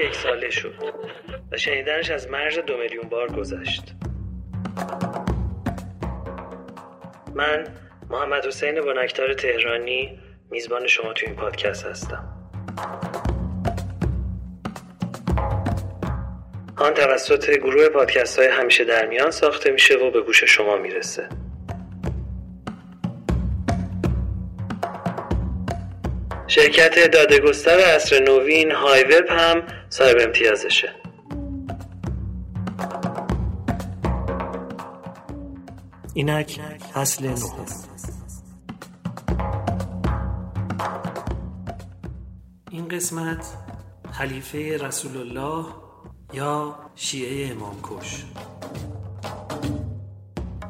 یک ساله شد و شنیدنش از مرز دو میلیون بار گذشت. من محمد حسین بنکتار تهرانی میزبان شما تو این پادکست هستم. آن توسط گروه پادکست های همیشه در میان ساخته میشه و به گوش شما می‌رسه. شرکت دادگستر اصر نوین های وب هم صاحب امتیازشه. اینک فصل نه. این قسمت خلیفه رسول الله یا شیعه امام کش.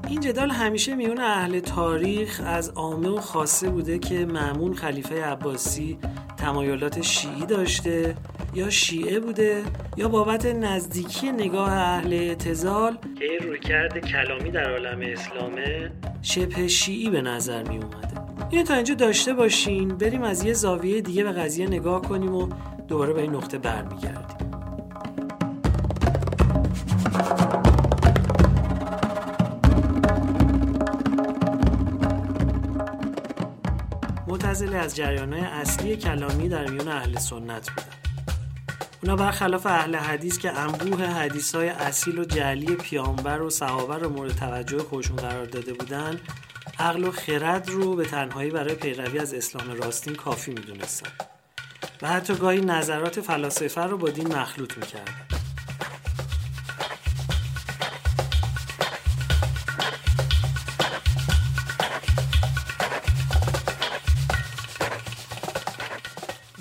این جدال همیشه میون اهل تاریخ از عامه و خاصه بوده که معمون خلیفه عباسی تمایلات شیعی داشته یا شیعه بوده یا بابت نزدیکی نگاه اهل اعتزال. که این رویکرد کلامی در عالم اسلامه شبه شیعی به نظر می اومده. اینو تا اینجا داشته باشین بریم از یه زاویه دیگه به قضیه نگاه کنیم و دوباره به این نقطه برمیگردیم. معتزله از جریانهای اصلی کلامی در میون اهل سنت بودن اونا برخلاف اهل حدیث که انبوه حدیث های اصیل و جلی پیامبر و صحابه رو مورد توجه خودشون قرار داده بودن عقل و خرد رو به تنهایی برای پیروی از اسلام راستین کافی می‌دونستن. و حتی گاهی نظرات فلاسفه رو با دین مخلوط می‌کردن.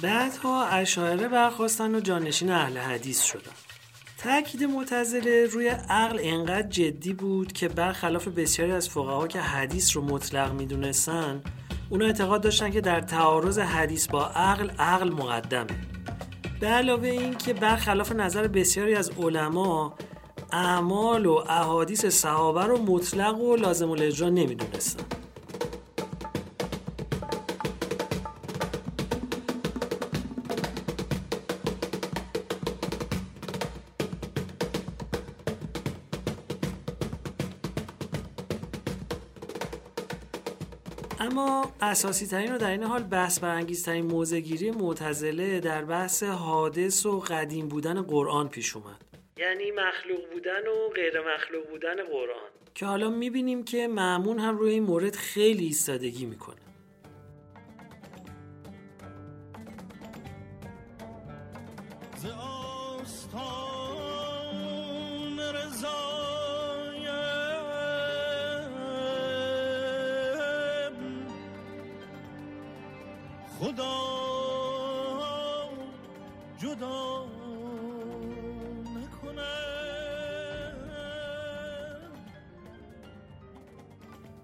بعدها اشاعره برخواستن و جانشین اهل حدیث شدن. تاکید معتزله روی عقل انقدر جدی بود که برخلاف بسیاری از فقها که حدیث رو مطلق می‌دونستن اونا اعتقاد داشتن که در تعارض حدیث با عقل عقل مقدمه. به علاوه این که برخلاف نظر بسیاری از علما اعمال و احادیث صحابه رو مطلق و لازم الاجرا نمی‌دونستن. اما اساسی ترین و در این حال بحث برانگیز ترین موزگیری معتزله در بحث حادث و قدیم بودن قرآن پیش اومد. یعنی مخلوق بودن و غیر مخلوق بودن قرآن. که حالا می‌بینیم که معمون هم روی این مورد خیلی ایستادگی می‌کنه.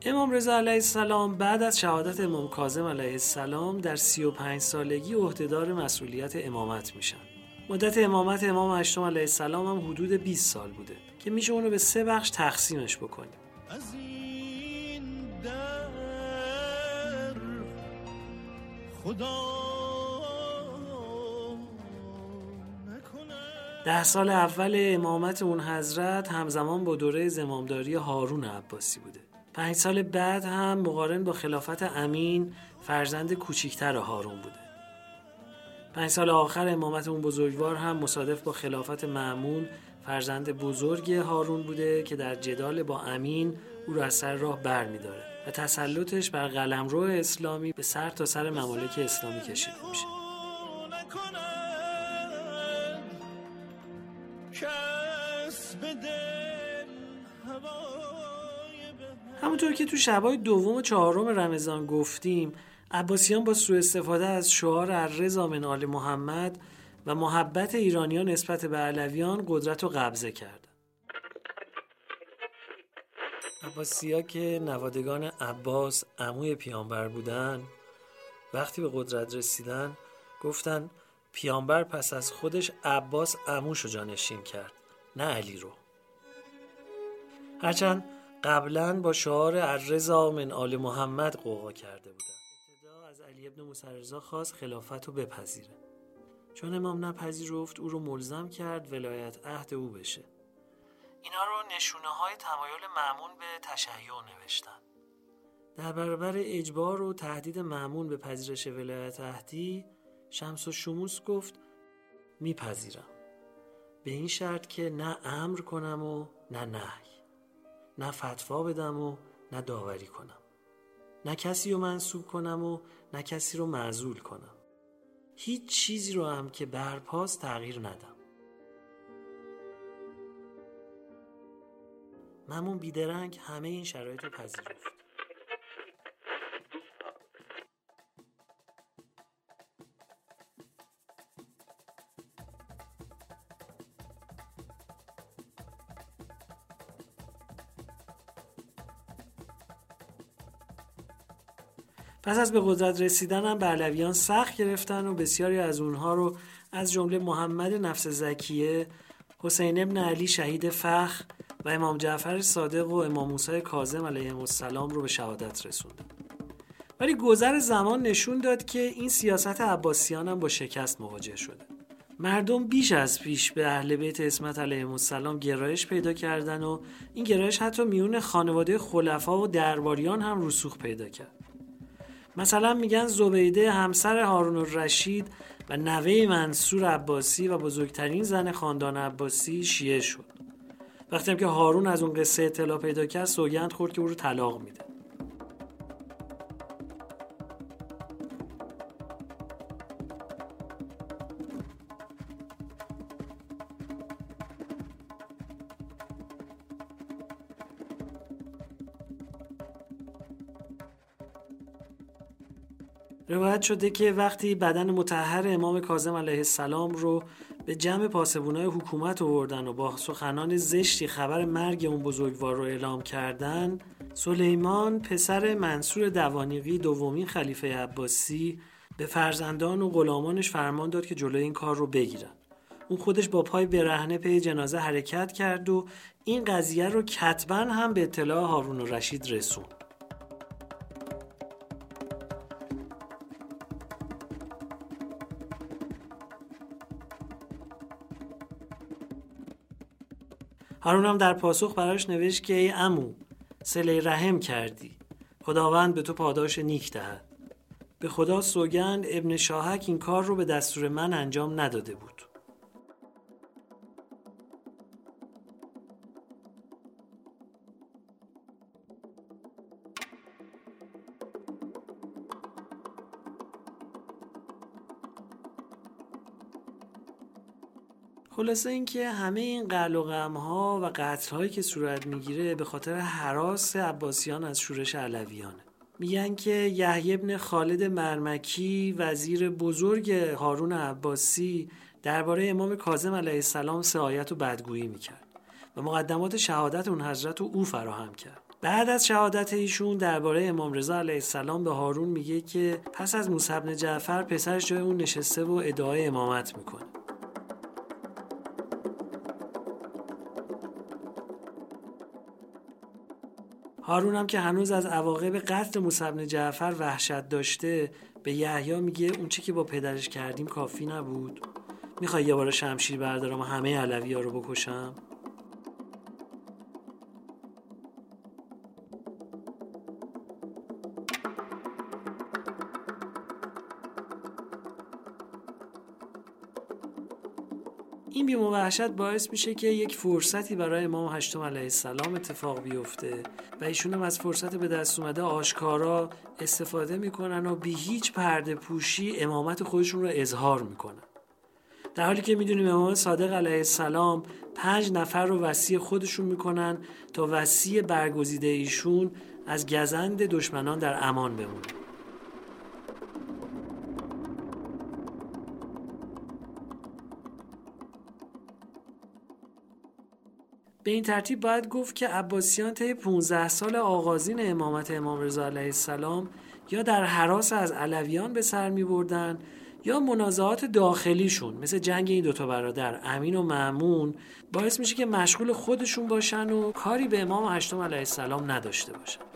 امام رضا علیه السلام بعد از شهادت امام کاظم علیه السلام در 35 سالگی عهدهدار مسئولیت امامت میشن. مدت امامت امام هشتم علیه السلام هم حدود 20 سال بوده که میشه اونو به سه بخش تقسیمش بکنیم. ده سال اول امامت اون حضرت همزمان با دوره زمامداری هارون عباسی بوده پنج سال بعد هم مقارن با خلافت امین فرزند کوچیکتر هارون بوده. پنج سال آخر امامت اون بزرگوار هم مصادف با خلافت معمون فرزند بزرگ هارون بوده که در جدال با امین او را از سر راه بر می داره و تسلطش بر قلمرو اسلامی به سر تا سر ممالک اسلامی کشیده میشه. همونطور که تو شبای دوم و چهارم رمضان گفتیم عباسیان با سوء استفاده از شعار رضا من آل محمد و محبت ایرانیان نسبت به علویان قدرت رو قبضه کرد. عباسیا که نوادگان عباس عموی پیامبر بودن وقتی به قدرت رسیدن گفتن پیامبر پس از خودش عباس عموش رو جانشین کرد نه علی رو هرچند قبلا با شعار الرضا من آل محمد قوقا کرده بودن ابتدا از علی ابن موسی خواست خلافت رو بپذیره. چون امام نپذیرفت او رو ملزم کرد ولایت عهد او بشه. اینا رو نشونه های تمایل معمون به تشیع نوشتن. در برابر اجبار و تهدید معمون به پذیرش ولایت عهدی شمس و شموس گفت میپذیرم. به این شرط که نه امر کنم و نه نهی. نه فتوا بدم و نه داوری کنم. نه کسی رو منصوب کنم و نه کسی رو معزول کنم. هیچ چیزی رو هم که برپاس تغییر ندم. ممون بیدرنگ همه این شرایط رو پذیرفت. پس از به قدرت رسیدن هم علویان سخت گرفتن و بسیاری از اونها رو از جمله محمد نفس زکیه حسین ابن علی شهید فخ و امام جعفر صادق و امام موسی کاظم علیه السلام رو به شهادت رسوند. ولی گذر زمان نشون داد که این سیاست عباسیان هم با شکست مواجه شده مردم بیش از پیش به اهل بیت اسمت علیه السلام گرایش پیدا کردن و این گرایش حتی میون خانواده خلفا و درباریان هم رسوخ پیدا کرد مثلا میگن زبیده همسر هارون الرشید و نوه منصور عباسی و بزرگترین زن خاندان عباسی شیعه شد. وقتی هم که هارون از اون قصه اطلاع پیدا کرد سوگند خورد که او رو طلاق میده. شده که وقتی بدن متحر امام کاظم علیه السلام رو به جمع پاسبونای حکومت آوردن و با سخنان زشتی خبر مرگ اون بزرگوار رو اعلام کردن سلیمان پسر منصور دوانیقی دومین خلیفه عباسی به فرزندان و غلامانش فرمان داد که جلوی این کار رو بگیرن. اون خودش با پای برهنه پی جنازه حرکت کرد و این قضیه رو کتبا هم به اطلاع هارون و رشید رسوند. هارون هم در پاسخ براش نوشت که ای امو سله رحم کردی. خداوند به تو پاداش نیک دهد. به خدا سوگند ابن شاهک این کار رو به دستور من انجام نداده بود. خلاصه اینکه همه این قل و غم ها و قتل که صورت می‌گیره به خاطر حراس عباسیان از شورش علویانه. میگن که یحیی ابن خالد مرمکی وزیر بزرگ هارون عباسی درباره امام کاظم علیه السلام سعایت و بدگویی می‌کرد و مقدمات شهادت اون حضرت رو او فراهم کرد. بعد از شهادت ایشون درباره امام رضا علیه السلام به هارون میگه که پس از موسی بن جعفر پسرش جای اون نشسته و ادعای امامت می‌کنه. هارون هم که هنوز از عواقب قتل موسی جعفر وحشت داشته به یحیی میگه اون چی که با پدرش کردیم کافی نبود. می‌خوای یه بار شمشیر بردارم و همه علوی رو بکشم؟ بیم وحشت باعث میشه که یک فرصتی برای امام هشتم علیه السلام اتفاق بیفته و ایشون هم از فرصت به دست اومده آشکارا استفاده می‌کنن و بی هیچ پرده پوشی امامت خودشون رو اظهار می‌کنن. در حالی که می‌دونیم امام صادق علیه السلام پنج نفر رو وسیع خودشون می‌کنن تا وسیع برگزیده ایشون از گزند دشمنان در امان بمونه. به این ترتیب باید گفت که عباسیان طی 15 سال آغازین امامت امام رضا علیه السلام یا در حراس از علویان به سر می بردن یا منازعات داخلیشون مثل جنگ این دوتا برادر امین و معمون باعث میشه که مشغول خودشون باشن و کاری به امام هشتم علیه السلام نداشته باشن.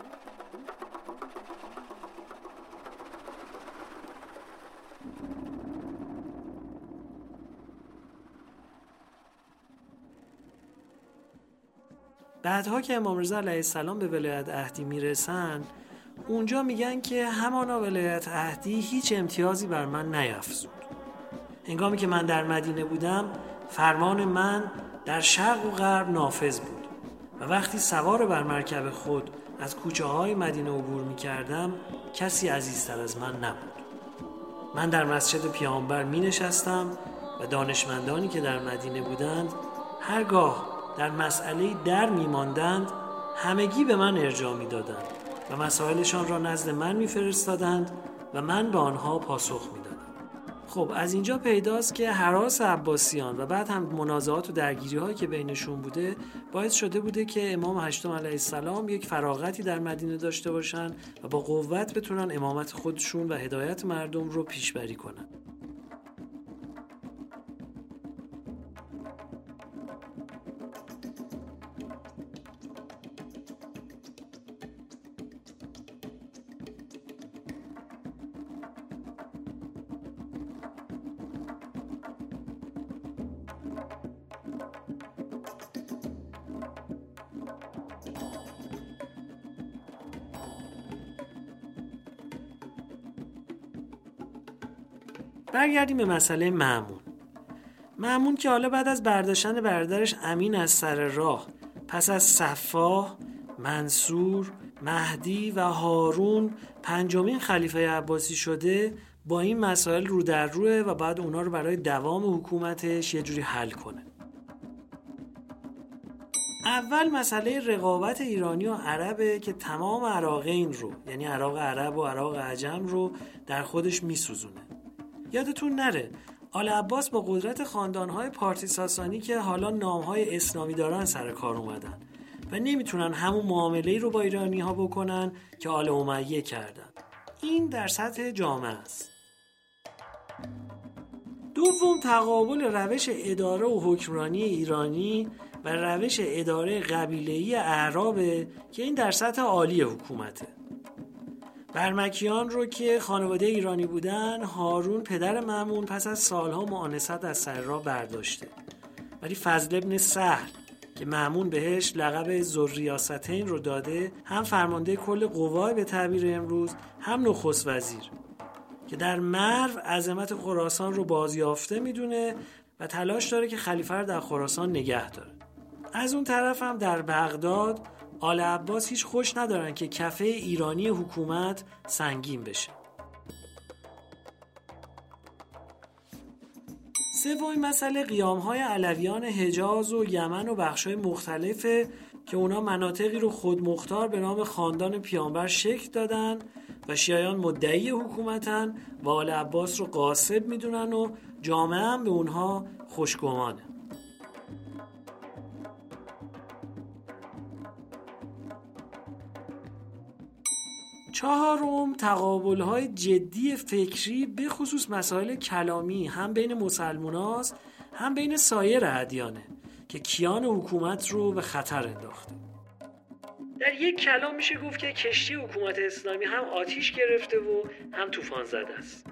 بعدها که امام رضا علیه السلام به ولایت عهدی می‌رسن اونجا میگن که همانا ولایت عهدی هیچ امتیازی بر من نیفزود هنگامی که من در مدینه بودم فرمان من در شرق و غرب نافذ بود. و وقتی سوار بر مرکب خود از کوچه های مدینه عبور می کردم کسی عزیزتر از من نبود. من در مسجد پیامبر می نشستم و دانشمندانی که در مدینه بودند هرگاه در مسئله در می ماندند همگی به من ارجاع می دادند و مسائلشان را نزد من می فرستادند و من به آنها پاسخ می خب از اینجا پیداست که حراس عباسیان و بعد هم منازعات و درگیری هایی که بینشون بوده باعث شده بوده که امام هشتم علیه السلام یک فراغتی در مدینه داشته باشن و با قوت بتونن امامت خودشون و هدایت مردم رو پیشبری کنن. برگردیم به مسئله معمون معمون که حالا بعد از برداشتن برادرش امین از سر راه پس از صفاه منصور مهدی و هارون پنجمین خلیفه عباسی شده با این مسائل رو در روه و بعد اونا رو برای دوام حکومتش یه جوری حل کنه. اول مسئله رقابت ایرانی و عربه که تمام عراقین رو یعنی عراق عرب و عراق عجم رو در خودش میسوزونه. یادتون نره. آل عباس با قدرت خاندانهای پارتی ساسانی که حالا نامهای اسلامی دارن سر کار اومدن و نمی‌تونن همون معامله رو با ایرانی ها بکنن که آل امیه کردن. این در سطح جامعه است. دوم تقابل روش اداره و حکمرانی ایرانی و روش اداره قبیله‌ای اعرابه که این در سطح عالی حکومته. برمکیان رو که خانواده ایرانی بودن هارون پدر معمون پس از سالها معانست از سر را برداشته. ولی فضل ابن سهل که معمون بهش لقب زوریاستین رو داده هم فرمانده کل قوای به تعبیر امروز هم نخست وزیر. که در مرو عظمت خراسان رو بازیافته می‌دونه و تلاش داره که خلیفه رو در خراسان نگه داره. از اون طرف هم در بغداد آل عباس هیچ خوش ندارن که کفه ایرانی حکومت سنگین بشه. سومین مسئله قیام های علویان حجاز و یمن و بخش های مختلفه که اونا مناطقی رو خود مختار به نام خاندان پیامبر شکل دادن و شیعیان مدعی حکومتن و آل عباس رو قاسب می‌دونن و جامعه هم به اونها خوشگمانه چهارم تقابل های جدی فکری به خصوص مسائل کلامی هم بین مسلمان هم بین سایر ادیانه که کیان حکومت رو به خطر انداخته. در یک کلام میشه گفت که کشتی حکومت اسلامی هم آتیش گرفته و هم طوفان زده است.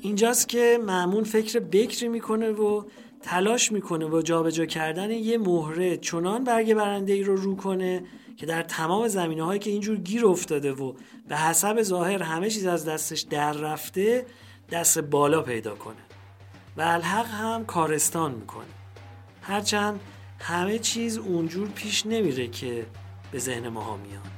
اینجاست که معمون فکر بکری می‌کنه و تلاش می‌کنه با جابجا کردن یه مهره چنان برگ برنده ای رو رو کنه که در تمام زمینه هایی که اینجور گیر افتاده و به حسب ظاهر همه چیز از دستش در رفته دست بالا پیدا کنه. و الحق هم کارستان می‌کنه. هرچند همه چیز اونجور پیش نمیره که به ذهن ماها میاد.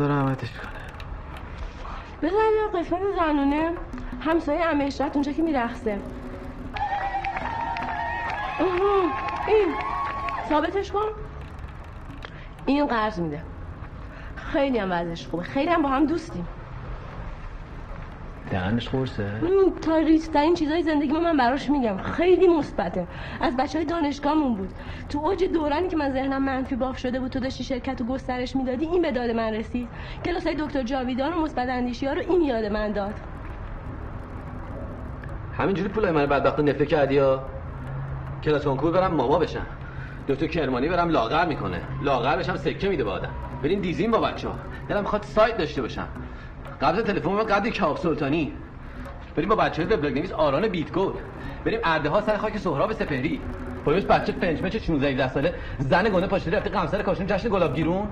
داره عملتش کنه بذار یه قسمت زنونه. همسایه امهشرت اونجا که میرخصه این. ثابتش کن. این قرض میده. خیلی هم وزش خوبه. خیلی هم با هم دوستیم. دهنش خورسه؟ تا این چیزای زندگی من براش میگم. خیلی مثبته. از بچه های دانشگاهمون بود. تو اوج دورانی که من ذهنم منفی باف شده بود تو داشتی شرکت و گسترش می‌دادی این به داد من رسید. کلاس های دکتر جاویدان و مثبت اندیشی ها رو این یاد من داد. همینجوری پولای من بدبخت نفته کردی ها کلاس کنکور برم ماما بشم. دکتر کرمانی برم لاغر می‌کنه. لاغر بشم سکه میده به آدم. بریم دیزین با بچه ها دلم می‌خواد سایت داشته باشم. قبل تلفن من قد کاف سلطانی. بریم با بچه وبلاگ نویس آران بیتگول بریم ارده ها سر خاک سهراب سپهری. پلیس بچه پنج 16 17 ساله زن گنده پاشته رفته قمصر کاشون جشن گلاب گیرون.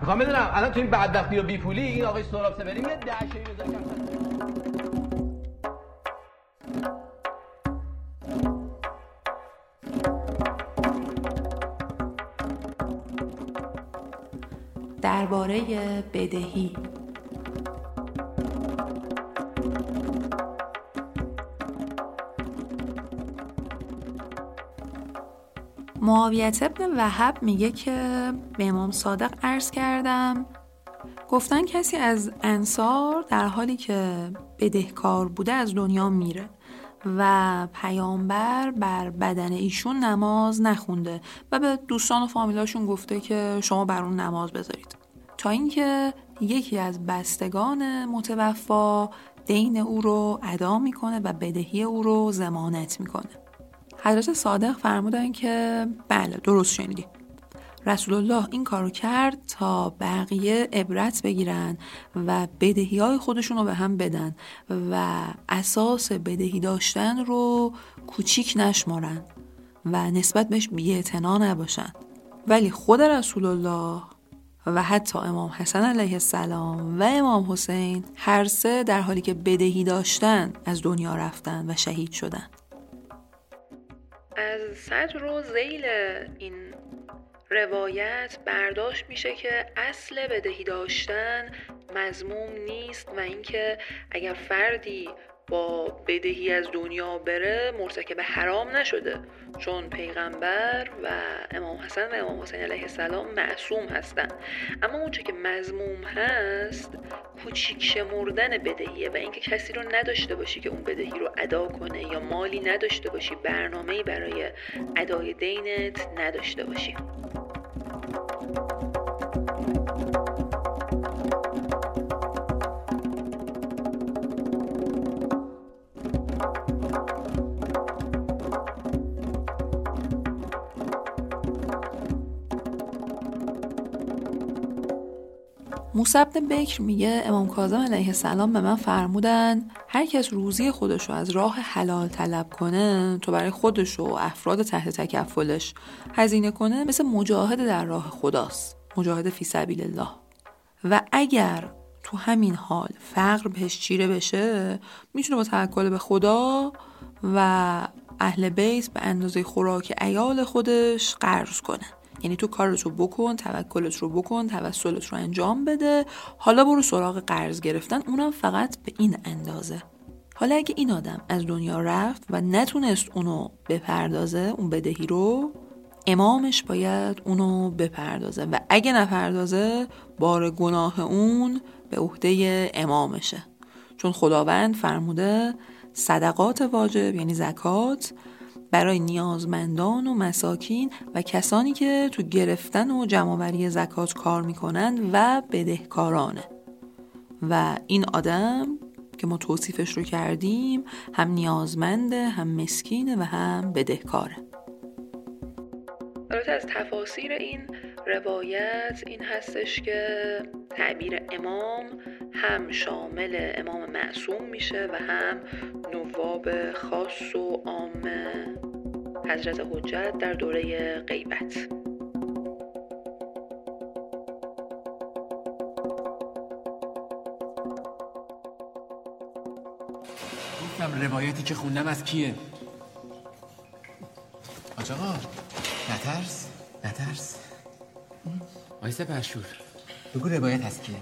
می‌خوام بدونم الان تو این بدبختی و بیپولی این آقای سهراب سپهری یه دهشه درباره بدهی. معاویت ابن وحب میگه که به امام صادق عرض کردم. گفتن کسی از انصار در حالی که بدهکار بوده از دنیا میره و پیامبر بر بدن ایشون نماز نخونده و به دوستان و فامیلاشون گفته که شما بر اون نماز بذارید. تا اینکه یکی از بستگان متوفا دین او رو ادا می‌کنه و بدهی او رو زمانت می‌کنه. حضرت صادق فرمودن که بله درست شنیدی. رسول الله این کارو کرد تا بقیه عبرت بگیرن و بدهی های خودشون رو به هم بدن و اساس بدهی داشتن رو کوچیک نشمارن و نسبت بهش بیعتنا نباشن. ولی خود رسول الله و حتی امام حسن علیه السلام و امام حسین هر سه در حالی که بدهی داشتن از دنیا رفتن و شهید شدن. از صدر و زیل این روایت برداشت میشه که اصل بدهی داشتن مزموم نیست و اینکه اگر فردی با بدهی از دنیا بره مرتکب حرام نشده. چون پیغمبر و امام حسن و امام حسین علیه السلام معصوم هستند اما اونچه که مزموم هست کوچیک شمردن بدهیه و اینکه کسی رو نداشته باشی که اون بدهی رو ادا کنه یا مالی نداشته باشی برنامه‌ای برای ادای دینت نداشته باشی. موسی بکر میگه امام کاظم علیه السلام به من فرمودن هر کس روزی خودش رو از راه حلال طلب کنه تو برای خودش و افراد تحت تکفلش هزینه کنه مثل مجاهد در راه خداست. مجاهد فی سبیل الله. و اگر تو همین حال فقر بهش چیره بشه می‌تونه با توکل به خدا و اهل بیت به اندازه خوراک ایال خودش قرض کنه. یعنی تو کارت رو بکن توکلت رو بکن توسلت رو انجام بده. حالا برو سراغ قرض گرفتن. اونم فقط به این اندازه. حالا اگه این آدم از دنیا رفت و نتونست اونو بپردازه اون بدهی رو امامش باید اونو بپردازه. و اگه نپردازه بار گناه اون به عهده امامشه. چون خداوند فرموده صدقات واجب یعنی زکات برای نیازمندان و مساکین و کسانی که تو گرفتن و جمعآوری زکات کار می‌کنند و بدهکارانه. و این آدم که ما توصیفش رو کردیم هم نیازمنده هم مسکینه و هم بدهکاره. البته از تفاسیر این روایت این هستش که تعبیر امام هم شامل امام معصوم میشه و هم نواب خاص و عام حضرت حجت در دوره غیبت. گفتم روایتی که خوندم از کیه؟ آج آقا نترس نترس. آیسه پرشور بگو روایت از کیه؟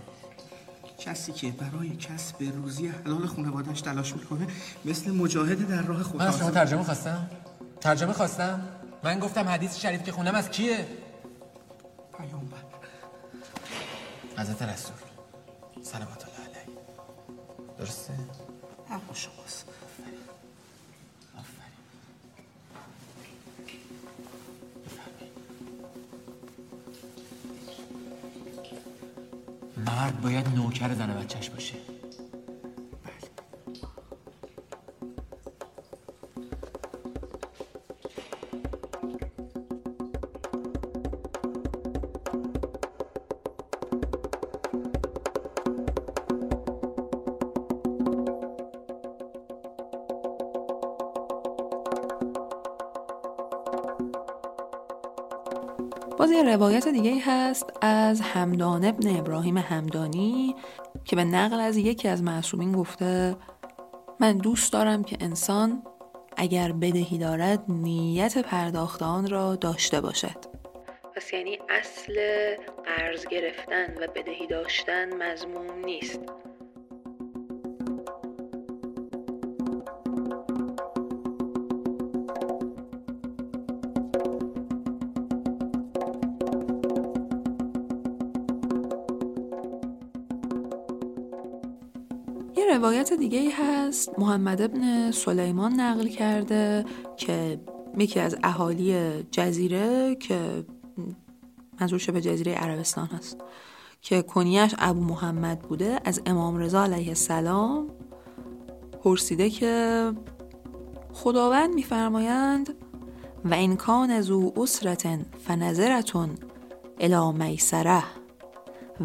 کسی که برای کسب روزی حلال خانوادهش تلاش می‌کنه مثل مجاهد در راه خدا. من از شما ترجمه خواستم. ترجمه خواستم. من گفتم حدیث شریف که خونم از کیه؟ پیامبر. حضرت رسول. سلامت الله علیه. درسته؟ نوکر زن بچهش باشه. باز یه روایت دیگه هست از همدان ابن ابراهیم همدانی که به نقل از یکی از معصومین گفته من دوست دارم که انسان اگر بدهی دارد نیت پرداخت آن را داشته باشد. پس یعنی اصل قرض گرفتن و بدهی داشتن مضموم نیست. روایت دیگه ای هست. محمد ابن سلیمان نقل کرده که یکی از اهالی جزیره که منظور شبه جزیره عربستان هست. که کنیش ابو محمد بوده. از امام رضا علیه السلام پرسیده که خداوند میفرمایند و این کان از او اسرتن فنظرتون الی میسره.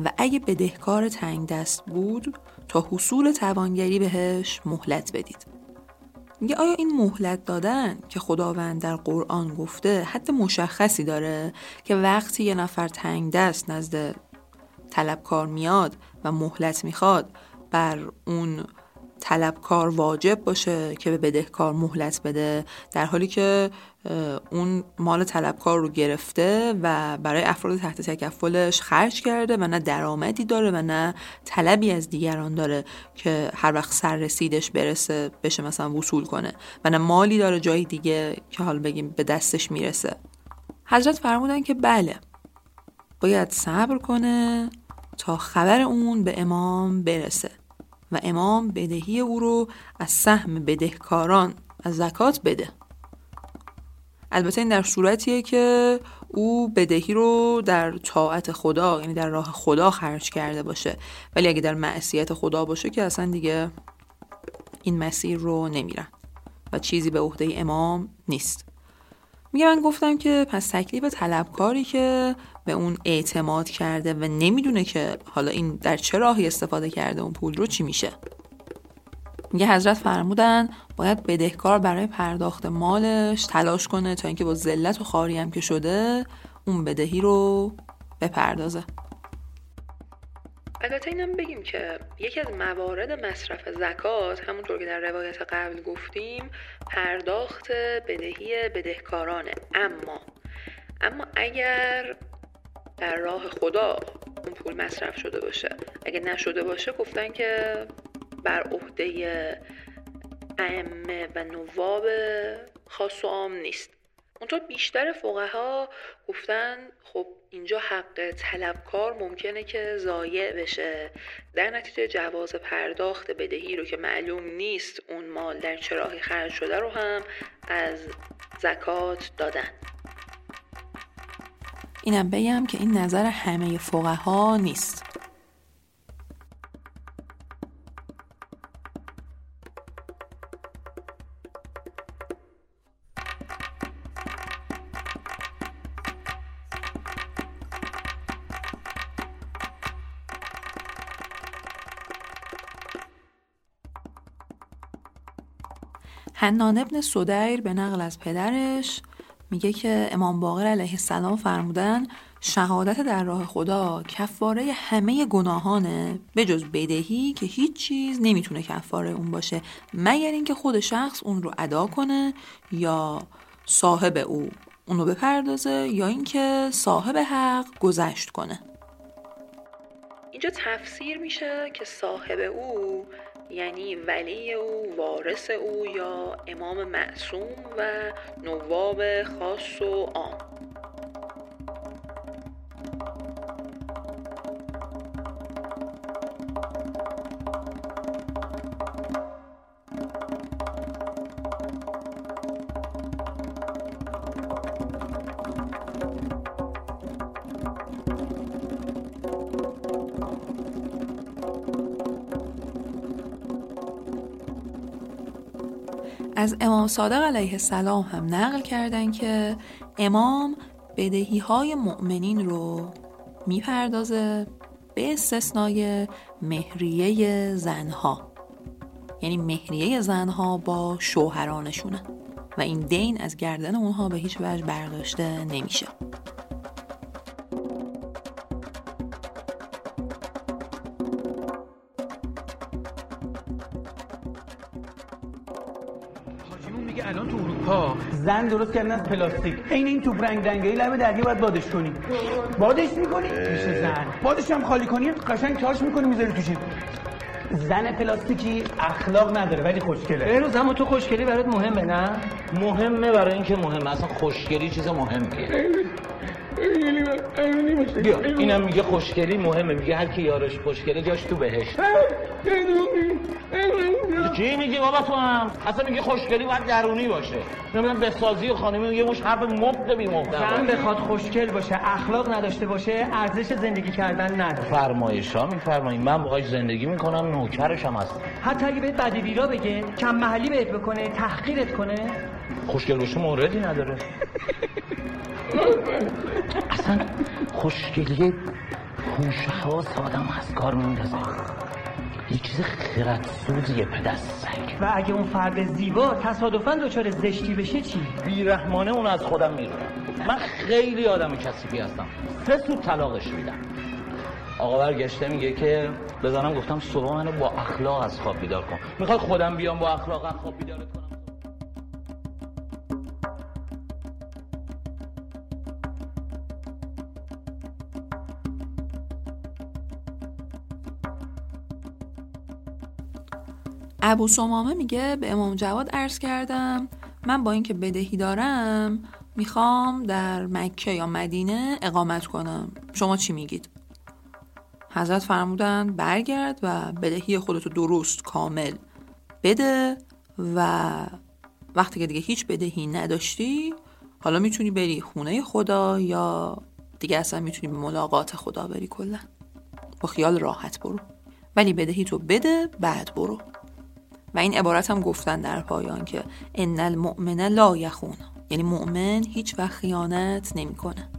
و اگه بدهکار تنگ دست بود تا حصول توانگری بهش مهلت بدید. میگه آیا این مهلت دادن که خداوند در قرآن گفته حد مشخصی داره که وقتی یه نفر تنگ دست نزد طلبکار میاد و مهلت می‌خواد بر اون طلبکار واجب باشه که به بدهکار مهلت بده در حالی که اون مال طلبکار رو گرفته و برای افراد تحت تکفلش خرج کرده و نه درآمدی داره و نه طلبی از دیگران داره که هر وقت سر رسیدش برسه بشه مثلا وصول کنه و نه مالی داره جای دیگه که حال بگیم به دستش می‌رسه. حضرت فرمودن که بله باید صبر کنه تا خبر اون به امام برسه و امام بدهی او رو از سهم بدهکاران از زکات بده. البته این در صورتیه که او بدهی رو در طاعت خدا یعنی در راه خدا خرج کرده باشه. ولی اگه در معصیت خدا باشه که اصلا دیگه این مسیر رو نمیرن و چیزی به عهده امام نیست. میگه من گفتم که پس تکلیف طلبکاری که به اون اعتماد کرده و نمی‌دونه که حالا این در چه راهی استفاده کرده اون پول رو چی میشه؟ میگه حضرت فرمودن باید بدهکار برای پرداخت مالش تلاش کنه تا اینکه با ذلت و خاری هم که شده اون بدهی رو بپردازه. البته اینم بگیم که یکی از موارد مصرف زکات همونطور که در روایت قبل گفتیم پرداخت بدهی بدهکارانه. اما اما اگر در راه خدا اون پول مصرف شده باشه اگه نشده باشه گفتن که بر عهده ائمه و نواب خاص و عام نیست. اونطور بیشتر فقها گفتن خب اینجا حق طلبکار ممکنه که ضایع بشه. در نتیجه جواز پرداخت بدهی رو که معلوم نیست اون مال در چه راهی خرج شده رو هم از زکات دادن. اینم بگم که این نظر همه فقها نیست. حنان ابن سدیر به نقل از پدرش میگه که امام باقر علیه السلام فرمودن شهادت در راه خدا کفاره همه گناهانه به جز بدهی که هیچ چیز نمی‌تونه کفاره اون باشه مگر اینکه خود شخص اون رو ادا کنه یا صاحب او اونو بپردازه یا اینکه صاحب حق گذشت کنه. اینجا تفسیر میشه که صاحب او یعنی ولی او وارث او یا امام معصوم و نواب خاص و عام. از امام صادق علیه السلام هم نقل کردن که امام بدهی های مؤمنین رو می‌پردازه به استثنای مهریه زنها. یعنی مهریه زنها با شوهرانشونه و این دین از گردن اونها به هیچ وجه برداشته نمیشه. زن درست کردن از پلاستیک. عین این توپ رنگ رنگی لب دریا باید بادش کنی. بادش می‌کنی؟ میشه زن. بادش هم خالی کنی قشنگ تاش می‌کنی می‌ذاری توش زن پلاستیکی اخلاق نداره ولی خوشگله. بهروز اما تو خوشگلی برات مهمه نه؟ مهمه برای اینکه مهمه. اصلا خوشگلی چیز مهمیه. بیا اینم میگه خوشگلی مهمه میگه هر کی یارش خوشگله جاش تو بهشت. چی میگی بابا تو هم؟ اصلا میگه خوشگلی باید درونی باشه. نمی‌دونم بسازی و خانمی میگه مش حرف مفت بی زن بخواد خوشگل باشه اخلاق نداشته باشه ارزش زندگی کردن نداره. فرمایشا میفرمایی. من باهاش زندگی می‌کنم نوکرشم هستم حتی اگه بهت بدی بیرا بگه کم محلی بهت بکنه تحقیرت کنه. خوشگل باشه موردی نداره. اصلا خوشگلی هوش حواس آدم از کار میندازه. یه چیز خیرت سوزیه پدست سگ و اگه اون فرد زیبا تصادفا دچار زشتی بشه چی؟ بیرحمانه اون از خودم میرونم من خیلی آدم کسیفی هستم. سه سو طلاقش میدم. آقا برگشته میگه که بزنم گفتم صبح منو با اخلاق از خواب بیدار کن. می‌خواد خودم بیام با اخلاق از خواب بیدارت کنم؟ ابو سمامه میگه به امام جواد عرض کردم من با اینکه بدهی دارم می‌خوام در مکه یا مدینه اقامت کنم. شما چی میگید؟ حضرت فرمودن برگرد و بدهی خودتو درست کامل بده و وقتی که دیگه هیچ بدهی نداشتی حالا می‌تونی بری خونه خدا یا دیگه اصلا می‌تونی به ملاقات خدا بری کلا. با خیال راحت برو. ولی بدهی تو بده بعد برو. و این عبارت هم گفتن در پایان که ان المؤمن لا یخون یعنی مؤمن هیچ وقت خیانت نمی‌کنه.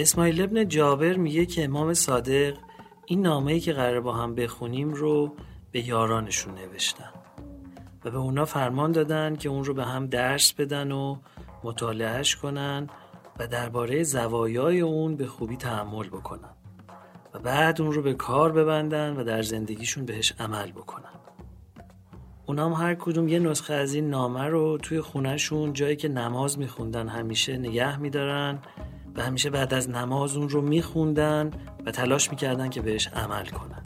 اسماعیل ابن جابر میگه که امام صادق این نامه‌ای که قرار با هم بخونیم رو به یارانشون نوشتن و به اونا فرمان دادن که اون رو به هم درس بدن و مطالعهش کنن و درباره زوایای اون به خوبی تحمل بکنن و بعد اون رو به کار ببندن و در زندگیشون بهش عمل بکنن. اونام هر کدوم یه نسخه از این نامه رو توی خونهشون جایی که نماز میخوندن همیشه نگه میدارن و همیشه بعد از نماز اون رو میخوندن و تلاش می‌کردن که بهش عمل کنن.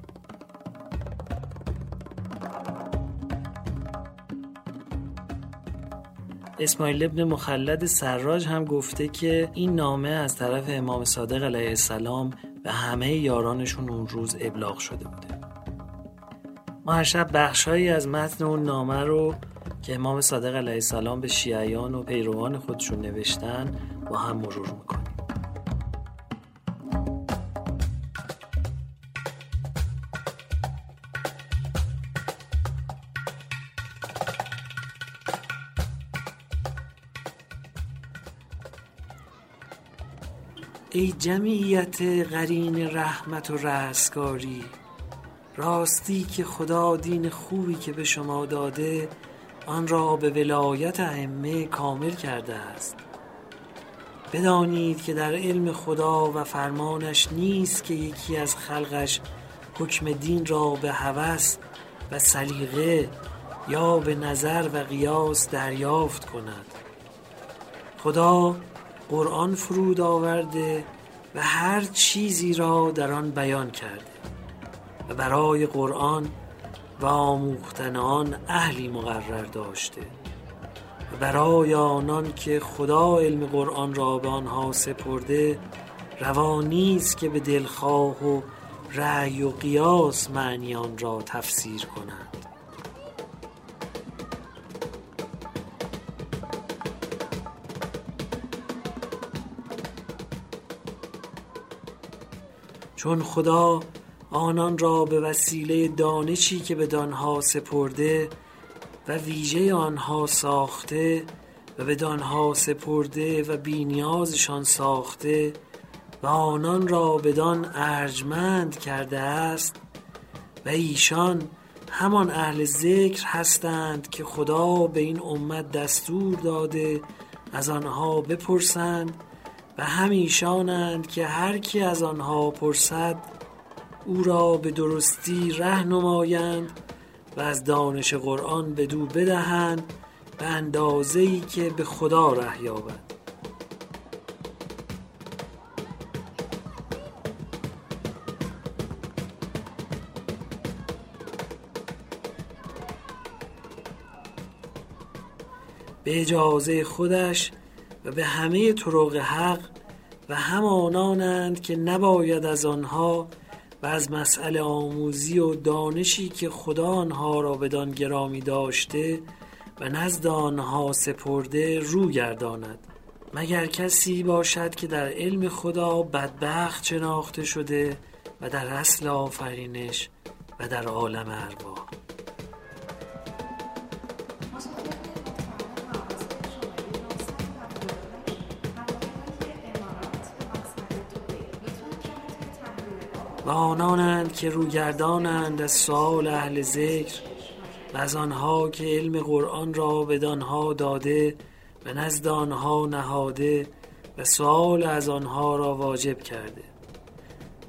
اسماعیل ابن مخلد سراج هم گفته که این نامه از طرف امام صادق علیه السلام به همه یارانشون اون روز ابلاغ شده بوده. ما هر شب بخشهایی از متن اون نامه رو که امام صادق علیه السلام به شیعیان و پیروان خودشون نوشتن با هم مرور می‌کنیم. ای جمعیت قرین رحمت و رستگاری راستی که خدا دین خوبی که به شما داده آن را به ولایت ائمه کامل کرده است. بدانید که در علم خدا و فرمانش نیست که یکی از خلقش حکم دین را به هوس و سلیقه یا به نظر و قیاس دریافت کند. خدا قرآن فرود آورده و هر چیزی را در آن بیان کرده و برای قرآن و آموختن آن اهلی مقرر داشته و برای آنان که خدا علم قرآن را به آنها سپرده روا نیست که به دلخواه و رأی و قیاس معنی آن را تفسیر کنند. چون خدا آنان را به وسیله دانشی که به دانها سپرده و ویژه آنها ساخته و به دانها سپرده و بینیازشان ساخته و آنان را بدان ارجمند کرده است و ایشان همان اهل ذکر هستند که خدا به این امت دستور داده از آنها بپرسند و همیشانند که هر کی از آنها پرسد او را به درستی ره نمایند و از دانش قرآن بدو بدهند به اندازه ای که به خدا ره یابد. به اجازه خودش و به همه طرق حق و همانانند که نباید از آنها و از مسئله آموزی و دانشی که خدا آنها را بدان گرامی داشته و نزد آنها سپرده رو گرداند. مگر کسی باشد که در علم خدا بدبخت شناخته شده و در اصل آفرینش و در عالم ارواح؟ و آنانند که روگردانند از سؤال اهل ذکر و از آنها که علم قرآن را بدانها داده و نزد آنها نهاده و سؤال از آنها را واجب کرده.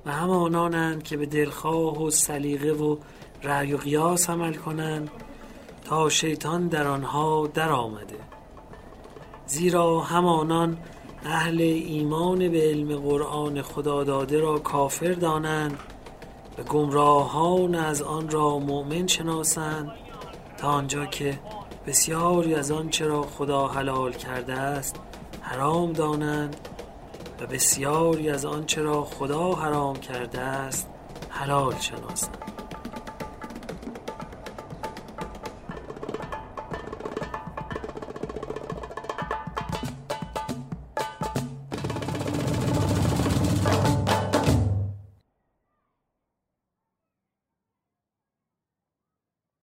و هم آنانند که به دلخواه و سلیقه و رأی و قیاس عمل کنند تا شیطان در آنها در آمده زیرا همانان اهل ایمان به علم قرآن خدا داده را کافر دانند و گمراهان از آن را مؤمن شناسند تا آنجا که بسیاری از آنچه را خدا حلال کرده است حرام دانند و بسیاری از آنچه را خدا حرام کرده است حلال شناسند.